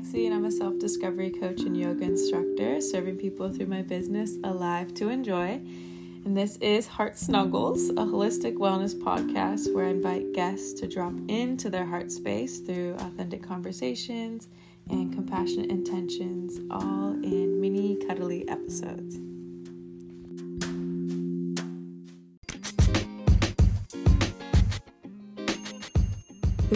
Lexi, and I'm a self discovery coach and yoga instructor, serving people through my business, Alive to Enjoy. And this is Heart Snuggles, a holistic wellness podcast where I invite guests to drop into their heart space through authentic conversations and compassionate intentions, all in mini cuddly episodes.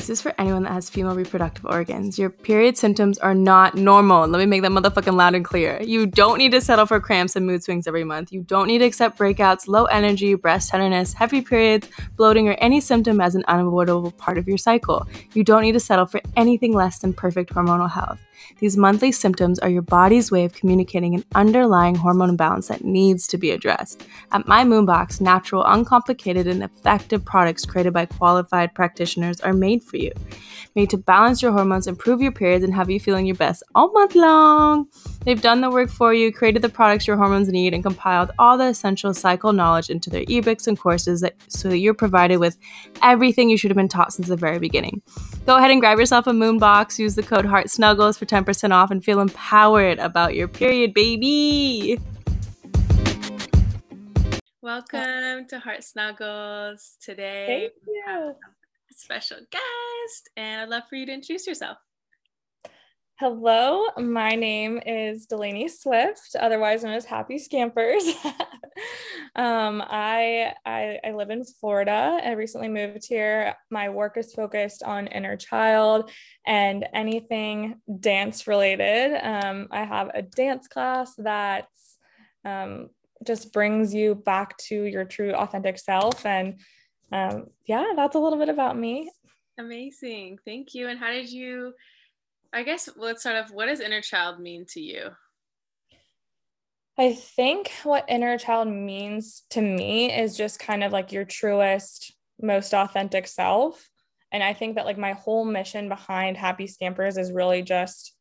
This is for anyone that has female reproductive organs. Your period symptoms are not normal. Let me make that motherfucking loud and clear. You don't need to settle for cramps and mood swings every month. You don't need to accept breakouts, low energy, breast tenderness, heavy periods, bloating, or any symptom as an unavoidable part of your cycle. You don't need to settle for anything less than perfect hormonal health. These monthly symptoms are your body's way of communicating an underlying hormone imbalance that needs to be addressed. At My Moonbox, natural, uncomplicated, and effective products created by qualified practitioners are made for you. Made to balance your hormones, improve your periods, and have you feeling your best all month long. They've done the work for you, created the products your hormones need, and compiled all the essential cycle knowledge into their ebooks and courses that, so that you're provided with everything you should have been taught since the very beginning. Go ahead and grab yourself a Moonbox, use the code HEARTSNUGGLES for 10% off and feel empowered about your period, baby. Welcome to Heart Snuggles. Today, Thank you. a special guest, and I'd love for you to introduce yourself. Hello, my name is Delaney Swift, otherwise known as Happy Scampers. um, I, I I live in Florida. I recently moved here. My work is focused on inner child and anything dance related. Um, I have a dance class that um, just brings you back to your true authentic self. And um, yeah, that's a little bit about me. Amazing. Thank you. And how did you? I guess let's start off. What does inner child mean to you? I think what inner child means to me is just kind of like your truest, most authentic self. And I think that like my whole mission behind Happy Scampers is really just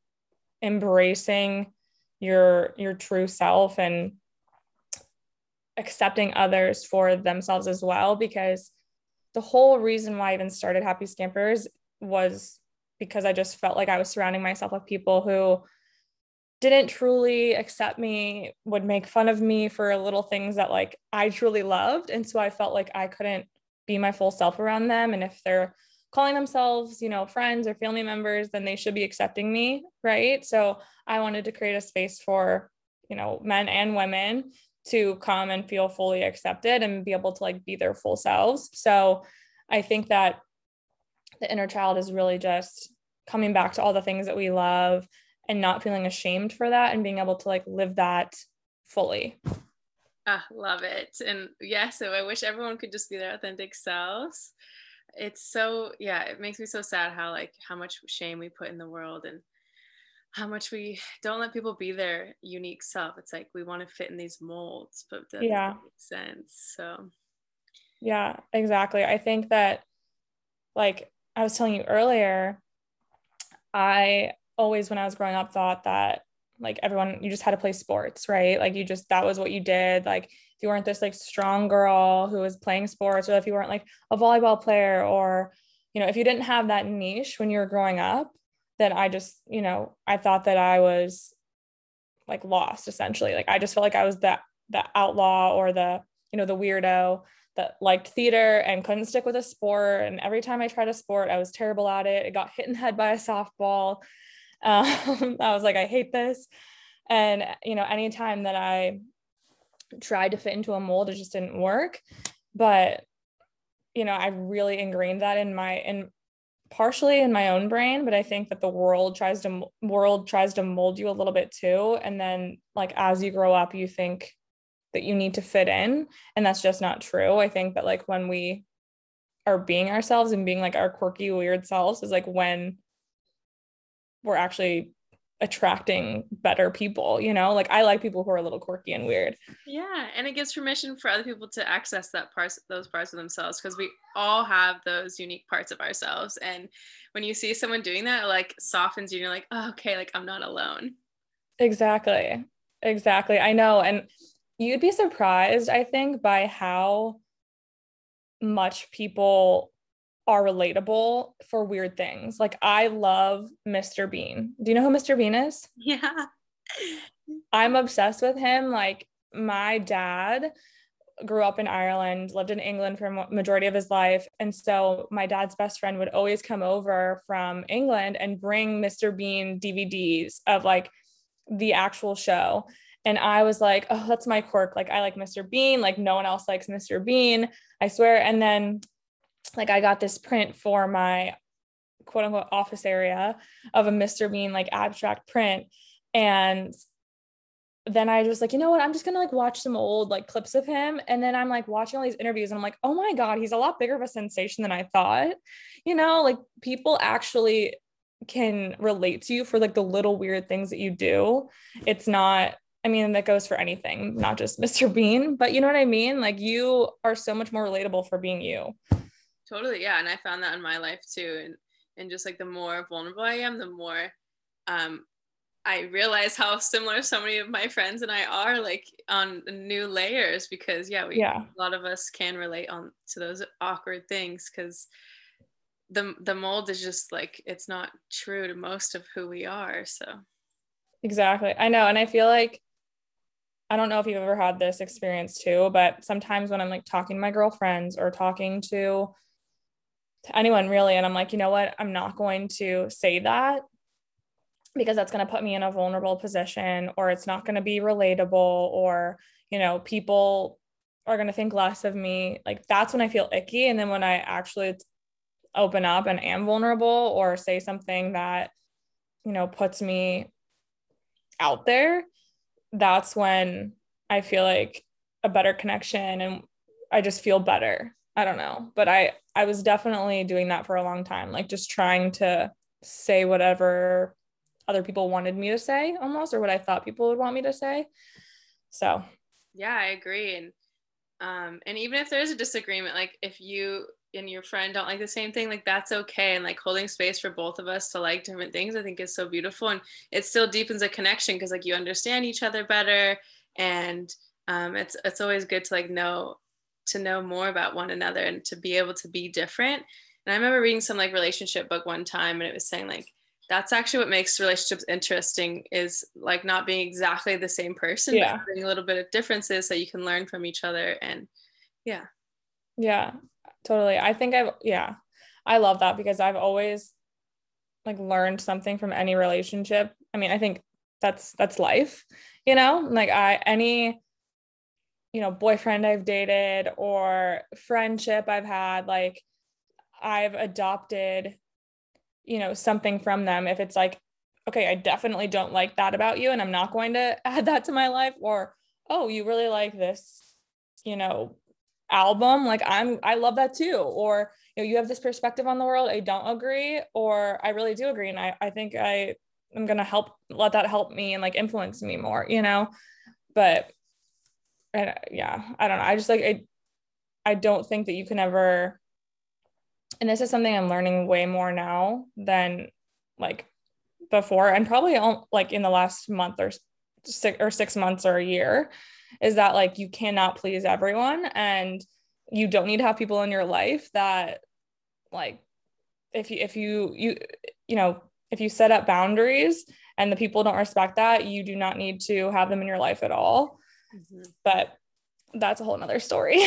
embracing your your true self and accepting others for themselves as well because the whole reason why I even started Happy Scampers was because I just felt like I was surrounding myself with people who didn't truly accept me, would make fun of me for little things that like I truly loved. And so I felt like I couldn't be my full self around them. And if they're calling themselves, you know, friends or family members, then they should be accepting me. Right. So I wanted to create a space for, you know, men and women to come and feel fully accepted and be able to like be their full selves. So I think that the inner child is really just coming back to all the things that we love and not feeling ashamed for that and being able to like live that fully. Ah, love it. And yeah, so I wish everyone could just be their authentic selves. It's so yeah, it makes me so sad how like how much shame we put in the world and how much we don't let people be their unique self. It's like we want to fit in these molds, but that yeah. doesn't make sense. So yeah, exactly. I think that like I was telling you earlier, I always, when I was growing up, thought that like everyone, you just had to play sports, right? Like you just, that was what you did. Like if you weren't this like strong girl who was playing sports, or if you weren't like a volleyball player, or, you know, if you didn't have that niche when you were growing up, then I just, you know, I thought that I was like lost essentially. Like I just felt like I was the the outlaw or the, you know, the weirdo that liked theater and couldn't stick with a sport. And every time I tried a sport, I was terrible at it. It got hit in the head by a softball. Um, I was like, I hate this. And, you know, anytime that I tried to fit into a mold, it just didn't work. But, you know, I really ingrained that in my, in partially in my own brain, but I think that the world tries to, world tries to mold you a little bit too. And then like, as you grow up, you think, that you need to fit in and that's just not true i think that like when we are being ourselves and being like our quirky weird selves is like when we're actually attracting better people you know? Like i like people who are a little quirky and weird. Yeah and it gives permission for other people to access that parts those parts of themselves because we all have those unique parts of ourselves and when you see someone doing that it like softens you and you're like oh, okay like i'm not alone. Exactly. Exactly. I know and you'd be surprised, I think, by how much people are relatable for weird things. Like I love Mr. Bean. Do you know who Mr. Bean is? Yeah. I'm obsessed with him. Like my dad grew up in Ireland, lived in England for the majority of his life, and so my dad's best friend would always come over from England and bring Mr. Bean DVDs of like the actual show. And I was like, oh, that's my quirk. Like I like Mr. Bean, like no one else likes Mr. Bean. I swear. And then like I got this print for my quote unquote office area of a Mr. Bean like abstract print. And then I was like, you know what? I'm just gonna like watch some old like clips of him. And then I'm like watching all these interviews and I'm like, oh my God, he's a lot bigger of a sensation than I thought. You know, like people actually can relate to you for like the little weird things that you do. It's not, I mean, that goes for anything, not just Mr. Bean, but you know what I mean? Like you are so much more relatable for being you. Totally. Yeah. And I found that in my life too. And and just like the more vulnerable I am, the more um I realize how similar so many of my friends and I are like on new layers because yeah, we yeah. a lot of us can relate on to those awkward things because the the mold is just like it's not true to most of who we are. So exactly. I know. And I feel like I don't know if you've ever had this experience too, but sometimes when I'm like talking to my girlfriends or talking to to anyone really. And I'm like, you know what? I'm not going to say that because that's going to put me in a vulnerable position or it's not going to be relatable or you know people are going to think less of me. Like that's when i feel icky. And then when i actually open up and am vulnerable or say something that you know puts me out there that's when i feel like a better connection and i just feel better i don't know but i i was definitely doing that for a long time like just trying to say whatever other people wanted me to say almost or what I thought people would want me to say. So, yeah, I agree. And um and even if there's a disagreement like if you and your friend don't like the same thing like that's okay. And like holding space for both of us to like different things I think is so beautiful. And it still deepens a connection because like you understand each other better. And um it's it's always good to like know to know more about one another and to be able to be different. And I remember reading some like relationship book one time and it was saying like that's actually what makes relationships interesting is like not being exactly the same person yeah. but having a little bit of differences so you can learn from each other and yeah. Yeah totally. I think i've yeah i love that because i've always like learned something from any relationship. I mean i think that's that's life you know? Like i any you know boyfriend i've dated or friendship i've had like i've adopted you know something from them. If it's like okay i definitely don't like that about you and i'm not going to add that to my life or oh you really like this you know album like i'm i love that too. Or you know you have this perspective on the world i don't agree or i really do agree and i, I think i am to help let that help me and like influence me more you know? But and uh, yeah i don't know. I just like i i don't think that you can ever and this is something I'm learning way more now than like before and probably like in the last month or six or six months or a year is that like you cannot please everyone and you don't need to have people in your life that like if you if you you you know if you set up boundaries and the people don't respect that you do not need to have them in your life at all mm-hmm. but that's a whole nother story.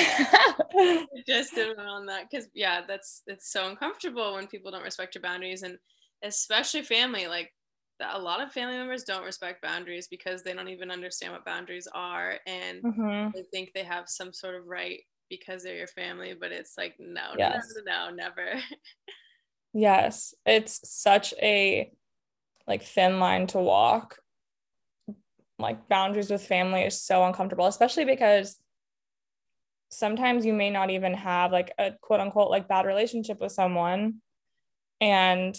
just on that because yeah, that's it's so uncomfortable when people don't respect your boundaries and especially family. Like a lot of family members don't respect boundaries because they don't even understand what boundaries are and mm-hmm. they think they have some sort of right because they're your family, but it's like no, yes. no, no, no, never. yes, it's such a like thin line to walk. Like boundaries with family is so uncomfortable, especially because sometimes you may not even have like a quote unquote like bad relationship with someone and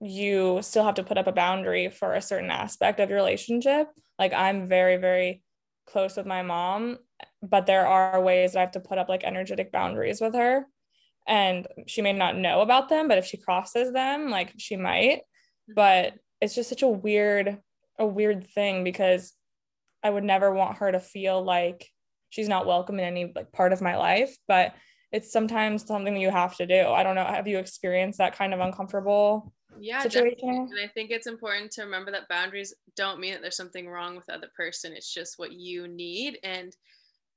you still have to put up a boundary for a certain aspect of your relationship. Like i'm very very close with my mom but there are ways that i have to put up like energetic boundaries with her. And she may not know about them but if she crosses them like she might. Mm-hmm. But it's just such a weird a weird thing because i would never want her to feel like she's not welcome in any like part of my life but it's sometimes something that you have to do. I don't know. Have you experienced that kind of uncomfortable yeah, situation? And I think it's important to remember that boundaries don't mean that there's something wrong with the other person. It's just what you need. And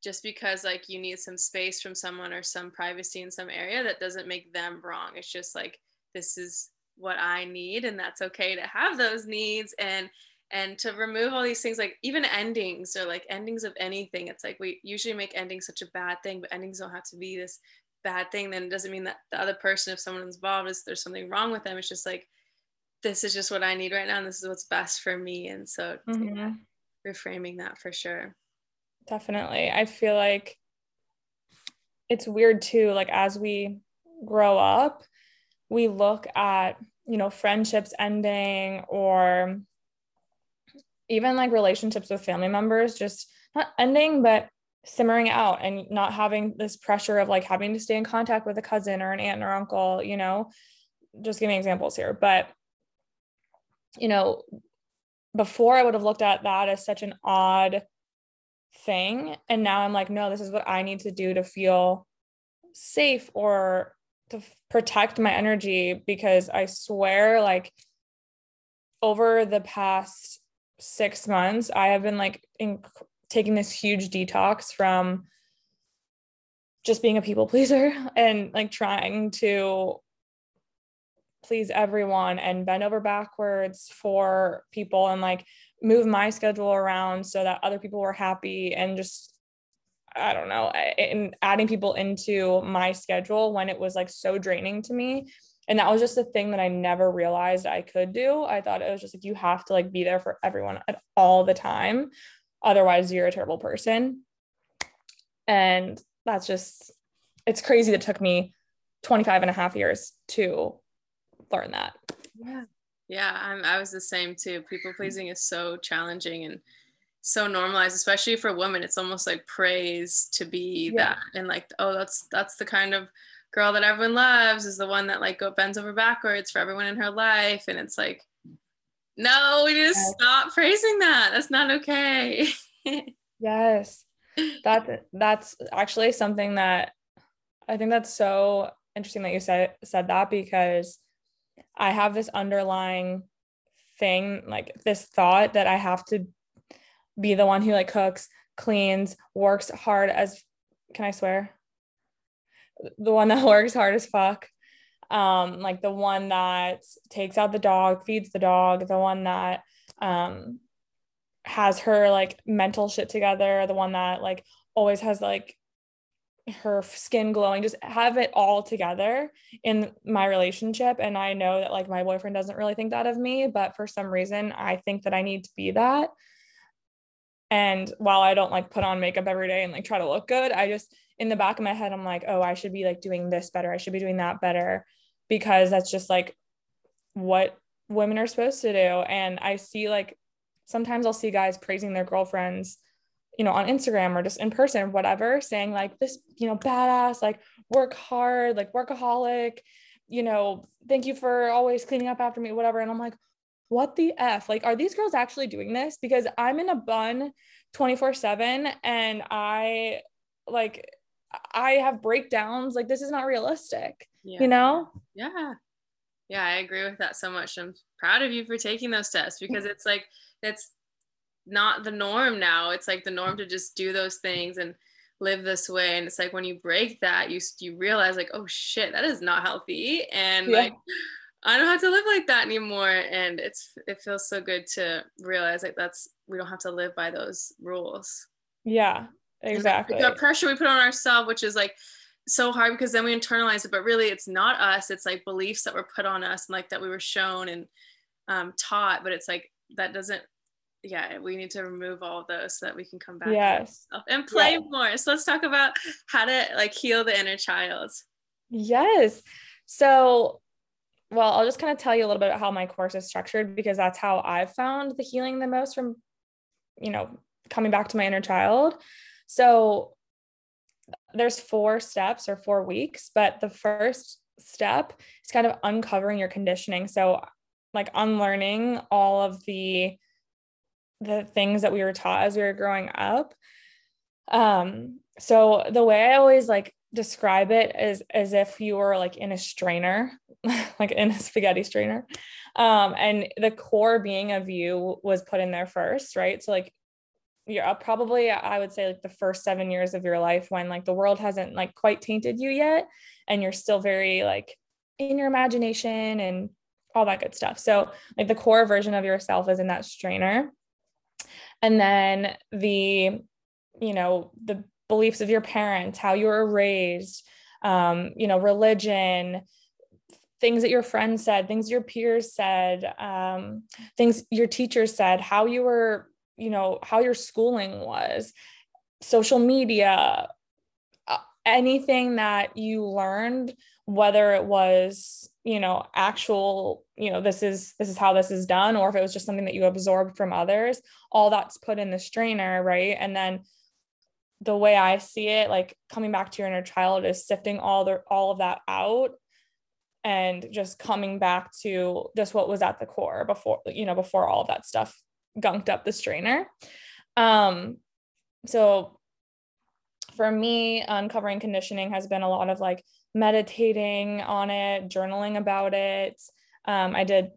just because like you need some space from someone or some privacy in some area, that doesn't make them wrong. It's just like this is what I need, and that's okay to have those needs. And and to remove all these things like even endings or like endings of anything it's like we usually make endings such a bad thing but endings don't have to be this bad thing then it doesn't mean that the other person if someone's involved is there's something wrong with them. It's just like this is just what i need right now and this is what's best for me. And so mm-hmm. yeah, reframing that for sure. Definitely. I feel like it's weird too like as we grow up we look at you know friendships ending or even like relationships with family members just not ending but simmering out and not having this pressure of like having to stay in contact with a cousin or an aunt or uncle you know? Just giving examples here but you know before i would have looked at that as such an odd thing and now i'm like no this is what i need to do to feel safe or to f- protect my energy because i swear like over the past six months, I have been like in, taking this huge detox from just being a people pleaser and like trying to please everyone and bend over backwards for people and like move my schedule around so that other people were happy and just I don't know and adding people into my schedule when it was like so draining to me and that was just a thing that I never realized I could do. I thought it was just like you have to like be there for everyone at all the time. Otherwise, you're a terrible person. And that's just it's crazy that took me 25 and a half years to learn that. Yeah. Yeah, I'm, I was the same too. People pleasing is so challenging and so normalized, especially for women. It's almost like praise to be yeah. that, and like, oh, that's that's the kind of girl that everyone loves is the one that like go bends over backwards for everyone in her life and it's like no we just yes. stop praising that. That's not okay. Yes. That that's actually something that i think that's so interesting that you said said that because i have this underlying thing like this thought that i have to be the one who like cooks cleans works hard as can i swear the one that works hard as fuck. Um like the one that takes out the dog feeds the dog the one that um has her like mental shit together the one that like always has like her skin glowing just have it all together in my relationship. And i know that like my boyfriend doesn't really think that of me but for some reason i think that i need to be that. And while i don't like put on makeup every day and like try to look good i just in the back of my head, I'm like, oh, I should be like doing this better. I should be doing that better because that's just like what women are supposed to do. And I see like sometimes I'll see guys praising their girlfriends, you know, on Instagram or just in person, whatever, saying like this, you know, badass, like work hard, like workaholic, you know, thank you for always cleaning up after me, whatever. And I'm like, what the F? Like, are these girls actually doing this? Because I'm in a bun 24 7 and I like I have breakdowns. Like this is not realistic. Yeah. You know? Yeah. Yeah, I agree with that so much. I'm proud of you for taking those steps because it's like it's not the norm now. It's like the norm to just do those things and live this way. And it's like when you break that, you you realize like, oh shit, that is not healthy. And yeah. like I don't have to live like that anymore. And it's it feels so good to realize like that's we don't have to live by those rules. Yeah, Exactly. The pressure we put on ourselves, which is like so hard because then we internalize it, but really it's not us. It's like beliefs that were put on us and like that we were shown and um, taught, but it's like that doesn't yeah, we need to remove all of those so that we can come back yes. and play yes. more. So let's talk about how to like heal the inner child. Yes. So, well, I'll just kind of tell you a little bit about how my course is structured because that's how I've found the healing the most from, you know, coming back to my inner child. So there's four steps or four weeks, but the first step is kind of uncovering your conditioning. So like unlearning all of the the things that we were taught as we were growing up Um, so the way I always like describe it is as if you were like in a strainer, like in a spaghetti strainer. Um, and the core being of you was put in there first, right? So like you're probably I would say like the first seven years of your life when like the world hasn't like quite tainted you yet, and you're still very like in your imagination and all that good stuff. So like the core version of yourself is in that strainer. And then the, you know, the beliefs of your parents, how you were raised, um, you know, religion, things that your friends said, things your peers said, um, things your teachers said, how you were, you know, how your schooling was, social media, uh, anything that you learned, whether it was, you know, actual, you know, this is this is how this is done, or if it was just something that you absorbed from others, all that's put in the strainer, right? And then the way I see it, like coming back to your inner child is sifting all the all of that out and just coming back to just what was at the core before, you know, before all that stuff gunked up the strainer. Um, so for me, uncovering conditioning has been a lot of like meditating on it, journaling about it. Um, I did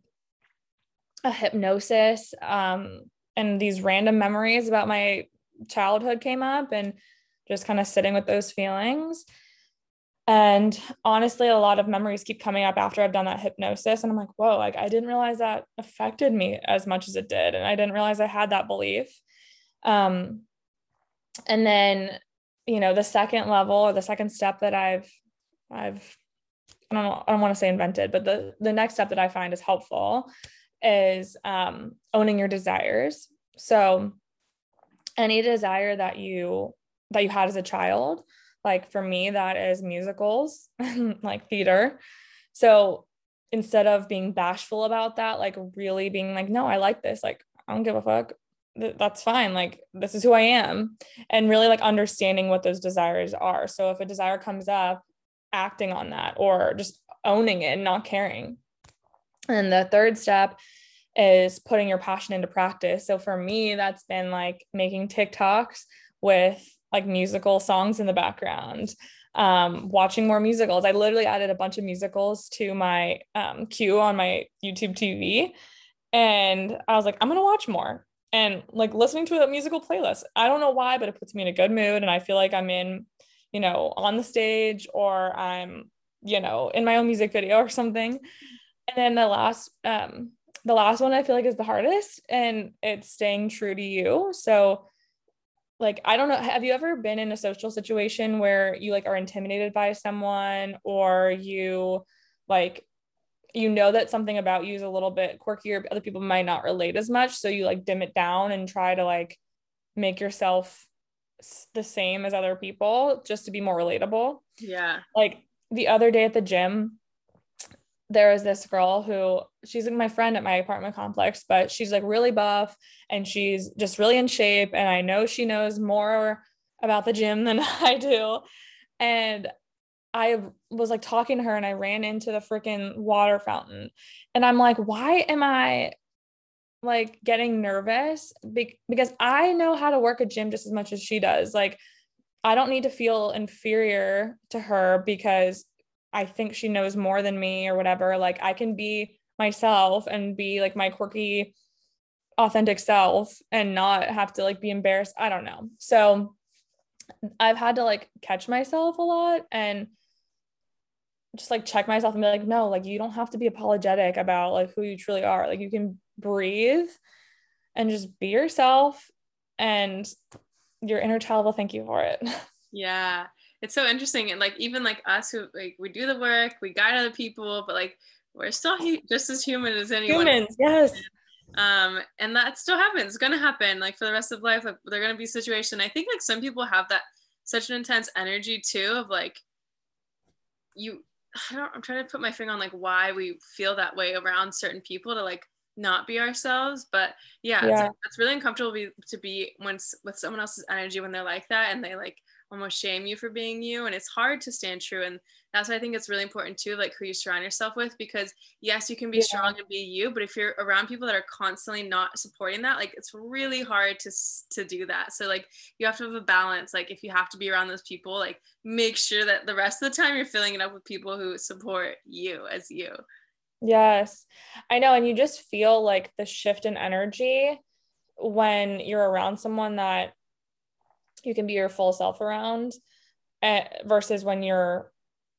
a hypnosis um, and these random memories about my childhood came up and just kind of sitting with those feelings. And honestly, a lot of memories keep coming up after I've done that hypnosis. And I'm like, whoa, like I didn't realize that affected me as much as it did. And I didn't realize I had that belief. Um, and then, you know, the second level or the second step that I've, I've, I don't know, I don't want to say invented, but the, the next step that I find is helpful is um, owning your desires. So any desire that you that you had as a child like for me that is musicals like theater. So instead of being bashful about that like really being like no i like this. Like i don't give a fuck. That's fine. Like this is who i am. And really like understanding what those desires are. So if a desire comes up acting on that or just owning it and not caring. And the third step is putting your passion into practice. So for me, that's been like making TikToks with like musical songs in the background, um, watching more musicals. I literally added a bunch of musicals to my um, queue on my YouTube TV. And I was like, I'm to watch more. And like listening to a musical playlist. I don't know why, but it puts me in a good mood. And I feel like I'm in, you know, on the stage or I'm, you know, in my own music video or something. And then the last um, the last one I feel like is the hardest and it's staying true to you. So like I don't know have you ever been in a social situation where you like are intimidated by someone or you like you know that something about you is a little bit quirky or other people might not relate as much so you like dim it down and try to like make yourself the same as other people just to be more relatable. Yeah. Like the other day at the gym there was this girl who she's like my friend at my apartment complex, but she's like really buff and she's just really in shape. And I know she knows more about the gym than I do. And I was like talking to her and I ran into the freaking water fountain. And I'm like, why am I like getting nervous? Be- because I know how to work a gym just as much as she does. Like, I don't need to feel inferior to her because I think she knows more than me or whatever. Like I can be myself and be like my quirky, authentic self and not have to like be embarrassed. I don't know. So I've had to like catch myself a lot and just like check myself and be like, no, like you don't have to be apologetic about like who you truly are. Like you can breathe and just be yourself and your inner child will thank you for it. Yeah it's so interesting and like even like us who like we do the work we guide other people but like we're still hu- just as human as anyone humans yes um and that still happens it's gonna happen like for the rest of life like they're gonna be situation i think like some people have that such an intense energy too of like you I don't, I'm trying to put my finger on like why we feel that way around certain people to like not be ourselves. But yeah, yeah. It's, it's, really uncomfortable to be, to be when with someone else's energy when they're like that and they like almost shame you for being you and it's hard to stand true and that's why i think it's really important too like who you surround yourself with because yes you can be yeah. strong and be you but if you're around people that are constantly not supporting that like it's really hard to to do that. So like you have to have a balance. Like if you have to be around those people like make sure that the rest of the time you're filling it up with people who support you as you. Yes. I know and you just feel like the shift in energy when you're around someone that you can be your full self around uh, versus when you're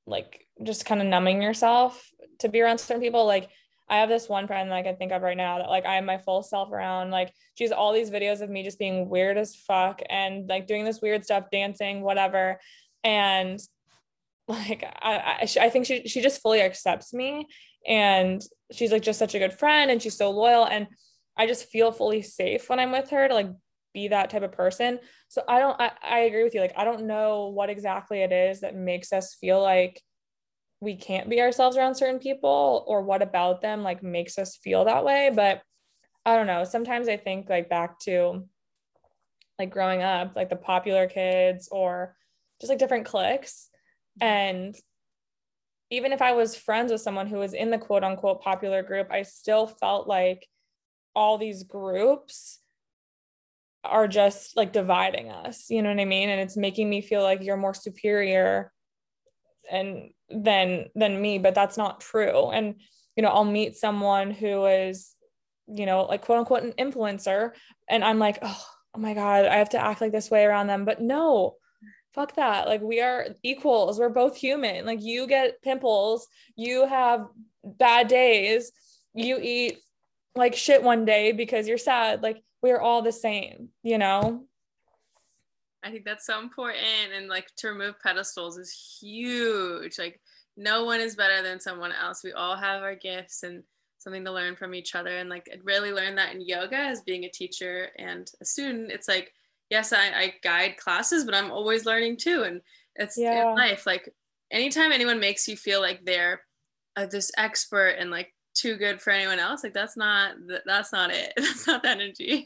like just kind of numbing yourself to be around certain people like I have this one friend that I can think of right now that like I am my full self around. Like she's all these videos of me just being weird as fuck and like doing this weird stuff, dancing, whatever. And like I I, I think she she just fully accepts me and she's like just such a good friend and she's so loyal and I just feel fully safe when I'm with her to like be that type of person. So I don't, I, I agree with you. Like, I don't know what exactly it is that makes us feel like we can't be ourselves around certain people or what about them like makes us feel that way. But I don't know. Sometimes I think like back to like growing up, like the popular kids or just like different cliques. And even if I was friends with someone who was in the quote unquote popular group, I still felt like all these groups are just like dividing us you know what i mean? And it's making me feel like you're more superior and than than me but that's not true. And you know i'll meet someone who is you know like quote unquote an influencer and i'm like oh, oh my god i have to act like this way around them. But no fuck that. Like we are equals. We're both human. Like you get pimples. You have bad days. You eat like shit one day because you're sad. Like we're all the same you know? I think that's so important. And like to remove pedestals is huge. Like no one is better than someone else. We all have our gifts and something to learn from each other. And like i really learned that in yoga as being a teacher and a student it's like yes i, I guide classes but i'm always learning too. And it's yeah. in life. Like anytime anyone makes you feel like they're uh, this expert and like too good for anyone else like that's not that's not it. That's not the energy.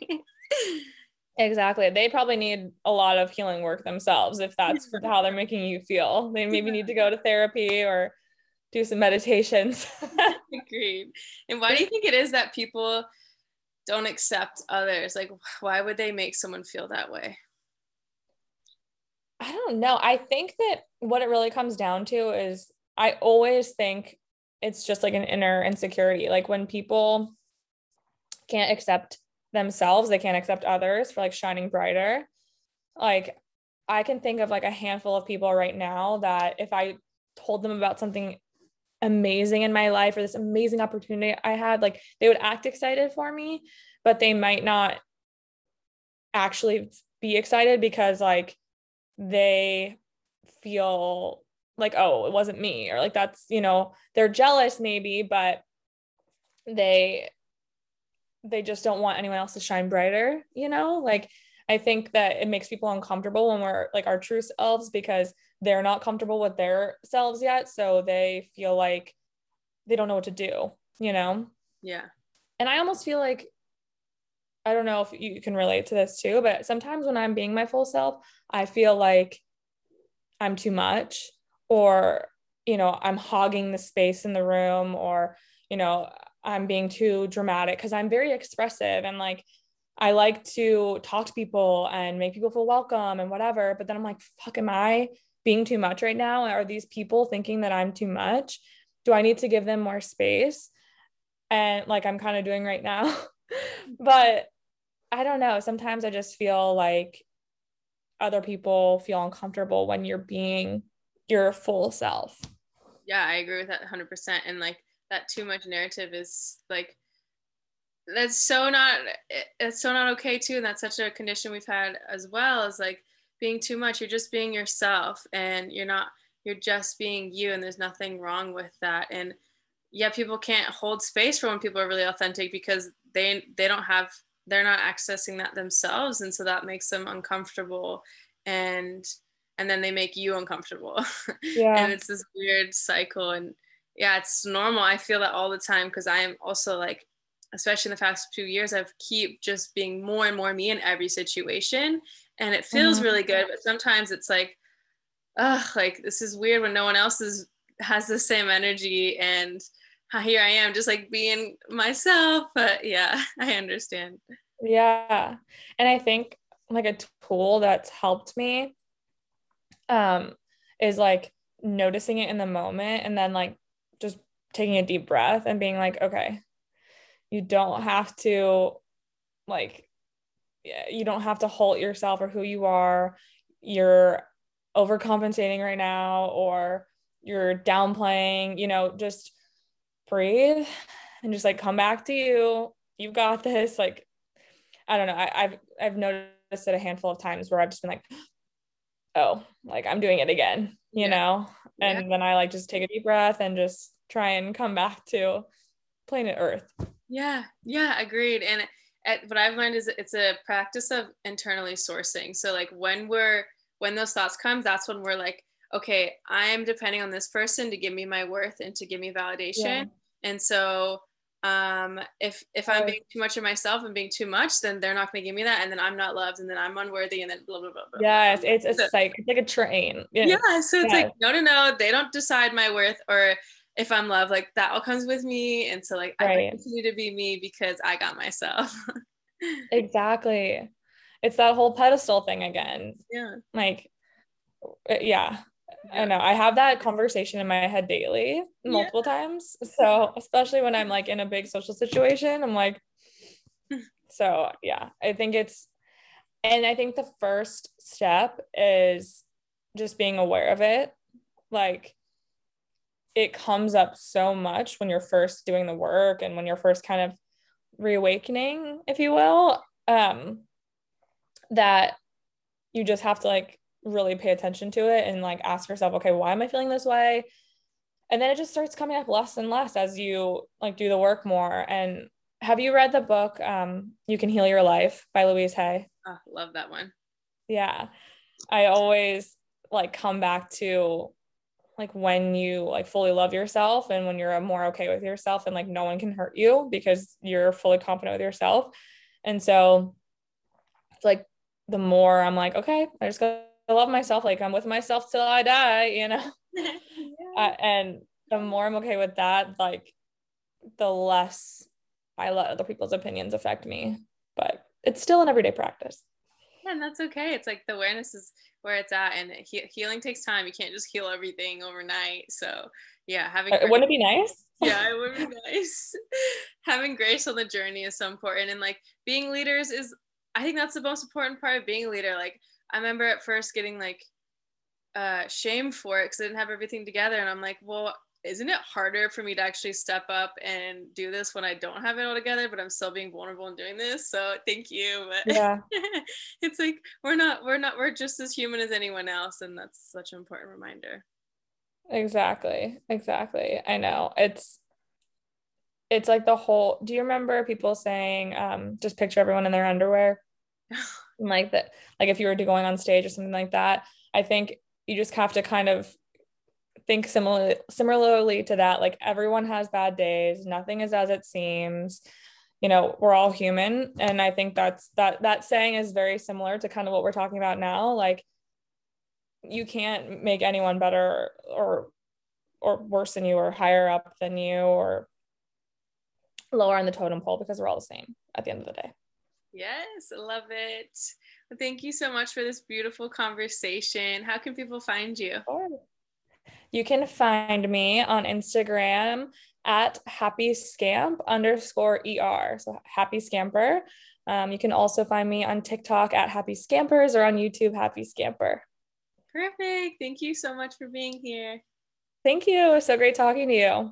Exactly. They probably need a lot of healing work themselves if that's how they're making you feel. They maybe need to go to therapy or do some meditations. Agreed. And why do you think it is that people don't accept others? Like why would they make someone feel that way? I don't know. I think that what it really comes down to is i always think it's just like an inner insecurity. Like when people can't accept themselves, they can't accept others for like shining brighter. Like I can think of like a handful of people right now that if I told them about something amazing in my life or this amazing opportunity I had, like they would act excited for me, but they might not actually be excited because like they feel like oh it wasn't me or like that's you know they're jealous maybe but they they just don't want anyone else to shine brighter you know? Like i think that it makes people uncomfortable when we're like our true selves because they're not comfortable with their selves yet so they feel like they don't know what to do you know? Yeah. And i almost feel like i don't know if you can relate to this too but sometimes when i'm being my full self i feel like i'm too much or you know i'm hogging the space in the room or you know i'm being too dramatic because i'm very expressive and like i like to talk to people and make people feel welcome and whatever but then i'm like fuck am i being too much right now? Are these people thinking that i'm too much? Do i need to give them more space? And like i'm kind of doing right now. But i don't know sometimes i just feel like other people feel uncomfortable when you're being your full self. Yeah, I agree with that 100%. And like that too much narrative is like, that's so not, it's so not okay too. And that's such a condition we've had as well as like being too much. You're just being yourself and you're not, you're just being you. And there's nothing wrong with that. And yeah, people can't hold space for when people are really authentic because they, they don't have, they're not accessing that themselves. And so that makes them uncomfortable. And and then they make you uncomfortable yeah and it's this weird cycle and yeah it's normal i feel that all the time because i am also like especially in the past few years i've keep just being more and more me in every situation and it feels mm-hmm. really good but sometimes it's like ugh, like this is weird when no one else is has the same energy and here I am just like being myself. But yeah, I understand. Yeah. And I think like a tool that's helped me um is like noticing it in the moment and then like just taking a deep breath and being like, okay, you don't have to like you don't have to halt yourself or who you are. You're overcompensating right now or you're downplaying, you know, just breathe and just like come back to you. You've got this. Like, I don't know. I, I've I've noticed it a handful of times where I've just been like, oh, like I'm doing it again, you yeah. know? And yeah. then I like just take a deep breath and just try and come back to planet Earth. Yeah, yeah, agreed. And at, what I've learned is it's a practice of internally sourcing. So like when we're when those thoughts come, that's when we're like, okay, I am depending on this person to give me my worth and to give me validation. Yeah. And so um if if i'm being too much of myself and being too much then they're not going to give me that and then i'm not loved and then i'm unworthy and then blah blah blah, blah yes blah, blah. it's a like it's like a train. Yeah, yeah so it's yes. like no no no they don't decide my worth or if i'm loved like that all comes with me and so like right. i continue to be me because i got myself. Exactly. It's that whole pedestal thing again. Yeah. Like uh, yeah I know I have that conversation in my head daily, multiple yeah. times. So, especially when I'm like in a big social situation, I'm like, so yeah, I think it's, and I think the first step is just being aware of it. Like, it comes up so much when you're first doing the work and when you're first kind of reawakening, if you will, um, that you just have to like really pay attention to it and like ask yourself, okay, why am I feeling this way? And then it just starts coming up less and less as you like do the work more. And have you read the book um, You Can Heal Your Life by Louise Hay? Oh, love that one. Yeah. I always like come back to like when you like fully love yourself and when you're more okay with yourself and like no one can hurt you because you're fully confident with yourself. And so it's like the more I'm like, okay, I just got I love myself. Like I'm with myself till I die, you know? yeah. uh, and the more I'm okay with that, like the less I let other people's opinions affect me. But it's still an everyday practice. Yeah, and that's okay. It's like the awareness is where it's at, and he- healing takes time. You can't just heal everything overnight. So, yeah, having uh, wouldn't it be nice? yeah, it would be nice. having grace on the journey is so important, and like being leaders is. I think that's the most important part of being a leader. Like I remember at first getting like uh shame for it because I didn't have everything together. And I'm like, well, isn't it harder for me to actually step up and do this when I don't have it all together, but I'm still being vulnerable and doing this? So thank you. But yeah. it's like we're not, we're not, we're just as human as anyone else. And that's such an important reminder. Exactly. Exactly. I know. It's it's like the whole do you remember people saying um just picture everyone in their underwear? like that like if you were to going on stage or something like that i think you just have to kind of think similar similarly to that like everyone has bad days nothing is as it seems you know we're all human. And i think that's that that saying is very similar to kind of what we're talking about now like you can't make anyone better or or worse than you or higher up than you or lower on the totem pole because we're all the same at the end of the day Yes, love it. Well, thank you so much for this beautiful conversation. How can people find you? You can find me on Instagram at happy scamp underscore er. So happy scamper. Um, you can also find me on TikTok at happy scampers or on YouTube happy scamper. Perfect. Thank you so much for being here. Thank you. So great talking to you.